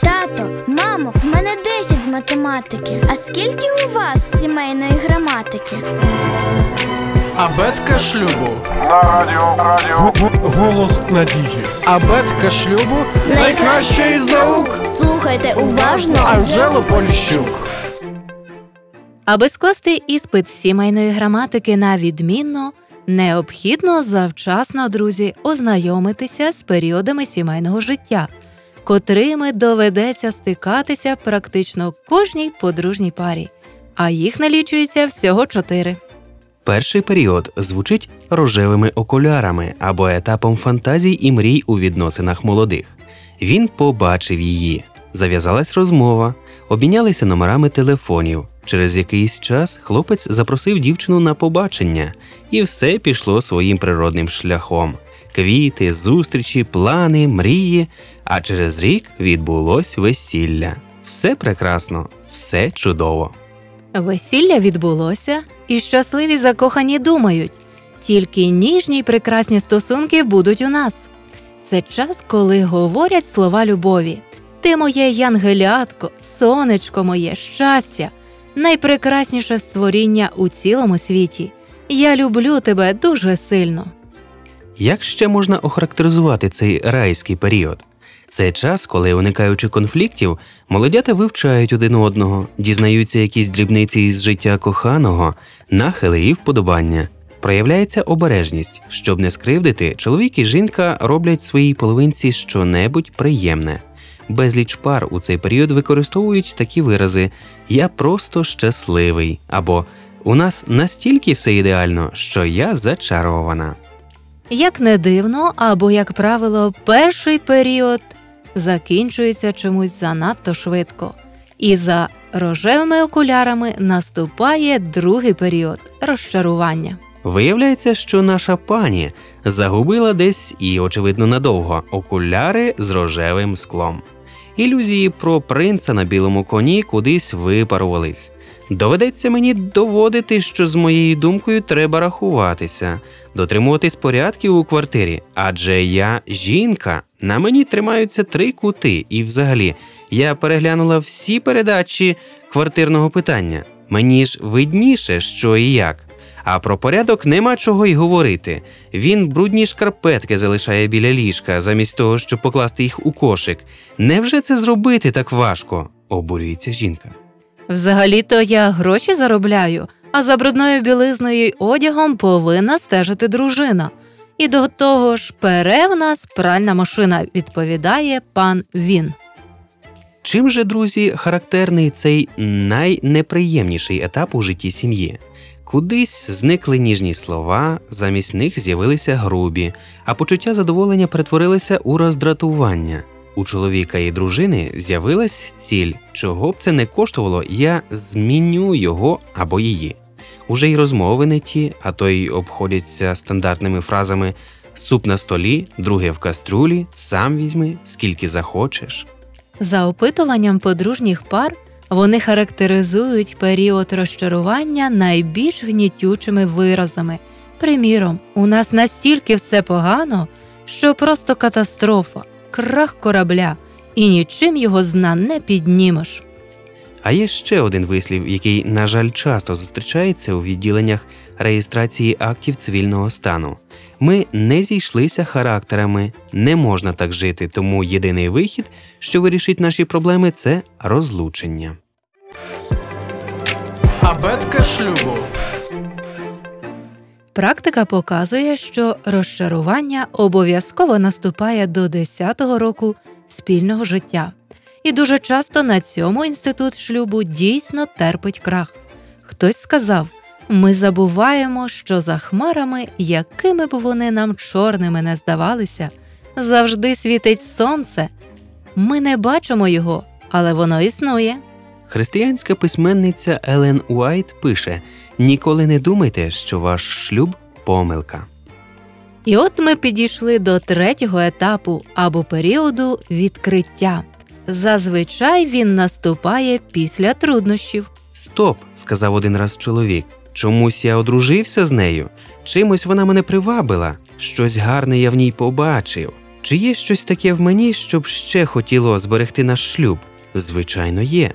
Тато, мамо, в мене 10 з математики. А скільки у вас сімейної граматики? Абетка шлюбу. На радіо радіо Голос надії. Абетка шлюбу найкраща із наук. Слухайте уважно. Анжело Поліщук. Аби скласти іспит з сімейної граматики на відмінно, необхідно завчасно, друзі, ознайомитися з періодами сімейного життя, котрими доведеться стикатися практично кожній подружній парі, а їх налічується всього чотири. Перший період звучить рожевими окулярами або етапом фантазій і мрій у відносинах молодих. Він побачив її. Зав'язалась розмова, обмінялися номерами телефонів. Через якийсь час хлопець запросив дівчину на побачення, і все пішло своїм природним шляхом. Квіти, зустрічі, плани, мрії. А через рік відбулось весілля. Все прекрасно, все чудово. Весілля відбулося, і щасливі закохані думають, тільки ніжні й прекрасні стосунки будуть у нас. Це час, коли говорять слова любові. Ти моє янгелятко, сонечко моє, щастя, найпрекрасніше створіння у цілому світі. Я люблю тебе дуже сильно. Як ще можна охарактеризувати цей райський період? Це час, коли, уникаючи конфліктів, молодята вивчають один одного, дізнаються якісь дрібниці із життя коханого, нахили і вподобання. Проявляється обережність, щоб не скривдити, чоловік і жінка роблять своїй половинці щонебудь приємне. Безліч пар у цей період використовують такі вирази Я просто щасливий або У нас настільки все ідеально, що я зачарована. Як не дивно, або, як правило, перший період закінчується чомусь занадто швидко, і за рожевими окулярами наступає другий період розчарування. Виявляється, що наша пані загубила десь і, очевидно, надовго окуляри з рожевим склом. Ілюзії про принца на білому коні кудись випарувались. Доведеться мені доводити, що з моєю думкою треба рахуватися, дотримуватись порядків у квартирі, адже я жінка, на мені тримаються три кути, і взагалі я переглянула всі передачі квартирного питання. Мені ж видніше, що і як. А про порядок нема чого й говорити. Він брудні шкарпетки залишає біля ліжка, замість того, щоб покласти їх у кошик. Невже це зробити так важко? обурюється жінка. Взагалі-то я гроші заробляю, а за брудною білизною й одягом повинна стежити дружина. І до того ж, пере в нас пральна машина, відповідає пан він. Чим же, друзі, характерний цей найнеприємніший етап у житті сім'ї? Кудись зникли ніжні слова, замість них з'явилися грубі, а почуття задоволення перетворилося у роздратування. У чоловіка і дружини з'явилась ціль, чого б це не коштувало, я зміню його або її. Уже й розмови не ті, а то й обходяться стандартними фразами суп на столі, друге в каструлі, сам візьми, скільки захочеш. За опитуванням подружніх пар вони характеризують період розчарування найбільш гнітючими виразами. Приміром, у нас настільки все погано, що просто катастрофа, крах корабля, і нічим його зна не піднімеш. А є ще один вислів, який, на жаль, часто зустрічається у відділеннях реєстрації актів цивільного стану. Ми не зійшлися характерами, не можна так жити, тому єдиний вихід, що вирішить наші проблеми, це розлучення. Абетка шлюбу. Практика показує, що розчарування обов'язково наступає до 10-го року спільного життя. І дуже часто на цьому інститут шлюбу дійсно терпить крах. Хтось сказав: ми забуваємо, що за хмарами, якими б вони нам чорними не здавалися, завжди світить сонце. Ми не бачимо його, але воно існує. Християнська письменниця Елен Уайт пише: ніколи не думайте, що ваш шлюб помилка. І от ми підійшли до третього етапу або періоду відкриття. Зазвичай він наступає після труднощів. Стоп, сказав один раз чоловік. Чомусь я одружився з нею. Чимось вона мене привабила. Щось гарне я в ній побачив. Чи є щось таке в мені, щоб ще хотіло зберегти наш шлюб? Звичайно, є.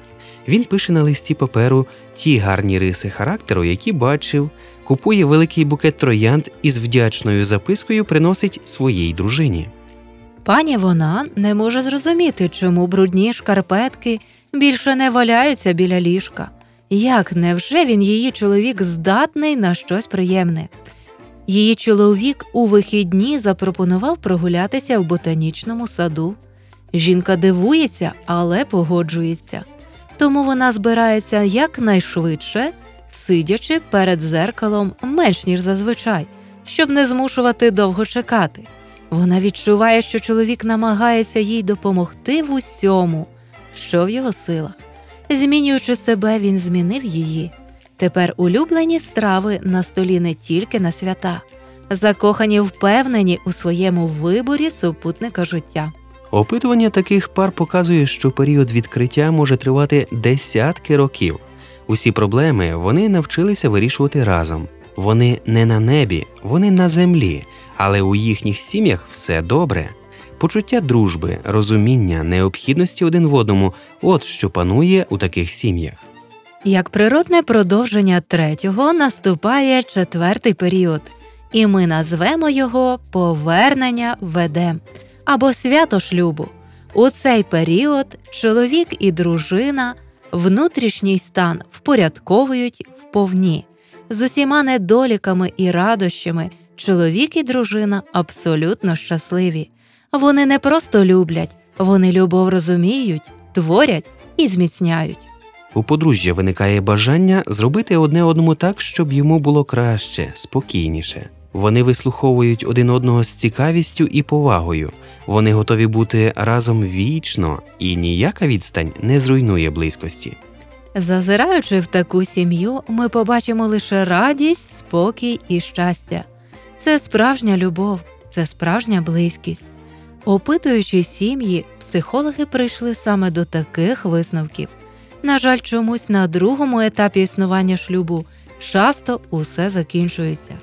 Він пише на листі паперу ті гарні риси характеру, які бачив, купує великий букет троянд і з вдячною запискою приносить своїй дружині. Пані вона не може зрозуміти, чому брудні шкарпетки більше не валяються біля ліжка. Як невже він її чоловік здатний на щось приємне? Її чоловік у вихідні запропонував прогулятися в ботанічному саду. Жінка дивується, але погоджується. Тому вона збирається якнайшвидше, сидячи перед зеркалом менш ніж зазвичай, щоб не змушувати довго чекати. Вона відчуває, що чоловік намагається їй допомогти в усьому, що в його силах. Змінюючи себе, він змінив її. Тепер улюблені страви на столі не тільки на свята, закохані впевнені у своєму виборі супутника життя. Опитування таких пар показує, що період відкриття може тривати десятки років. Усі проблеми вони навчилися вирішувати разом. Вони не на небі, вони на землі, але у їхніх сім'ях все добре. Почуття дружби, розуміння, необхідності один в одному от що панує у таких сім'ях. Як природне продовження третього наступає четвертий період, і ми назвемо його повернення в Едем або свято шлюбу. У цей період чоловік і дружина внутрішній стан впорядковують вповні. З усіма недоліками і радощами чоловік і дружина абсолютно щасливі. Вони не просто люблять, вони любов розуміють, творять і зміцняють. У подружжя виникає бажання зробити одне одному так, щоб йому було краще, спокійніше. Вони вислуховують один одного з цікавістю і повагою. Вони готові бути разом вічно, і ніяка відстань не зруйнує близькості. Зазираючи в таку сім'ю, ми побачимо лише радість, спокій і щастя. Це справжня любов, це справжня близькість. Опитуючи сім'ї, психологи прийшли саме до таких висновків. На жаль, чомусь на другому етапі існування шлюбу часто усе закінчується.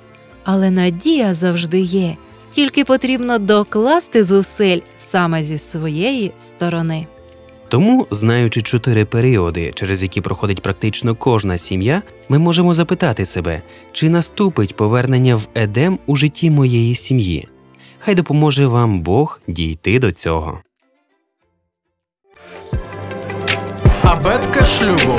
Але надія завжди є, тільки потрібно докласти зусиль саме зі своєї сторони. Тому, знаючи чотири періоди, через які проходить практично кожна сім'я, ми можемо запитати себе, чи наступить повернення в Едем у житті моєї сім'ї. Хай допоможе вам Бог дійти до цього. Абетка шлюбу.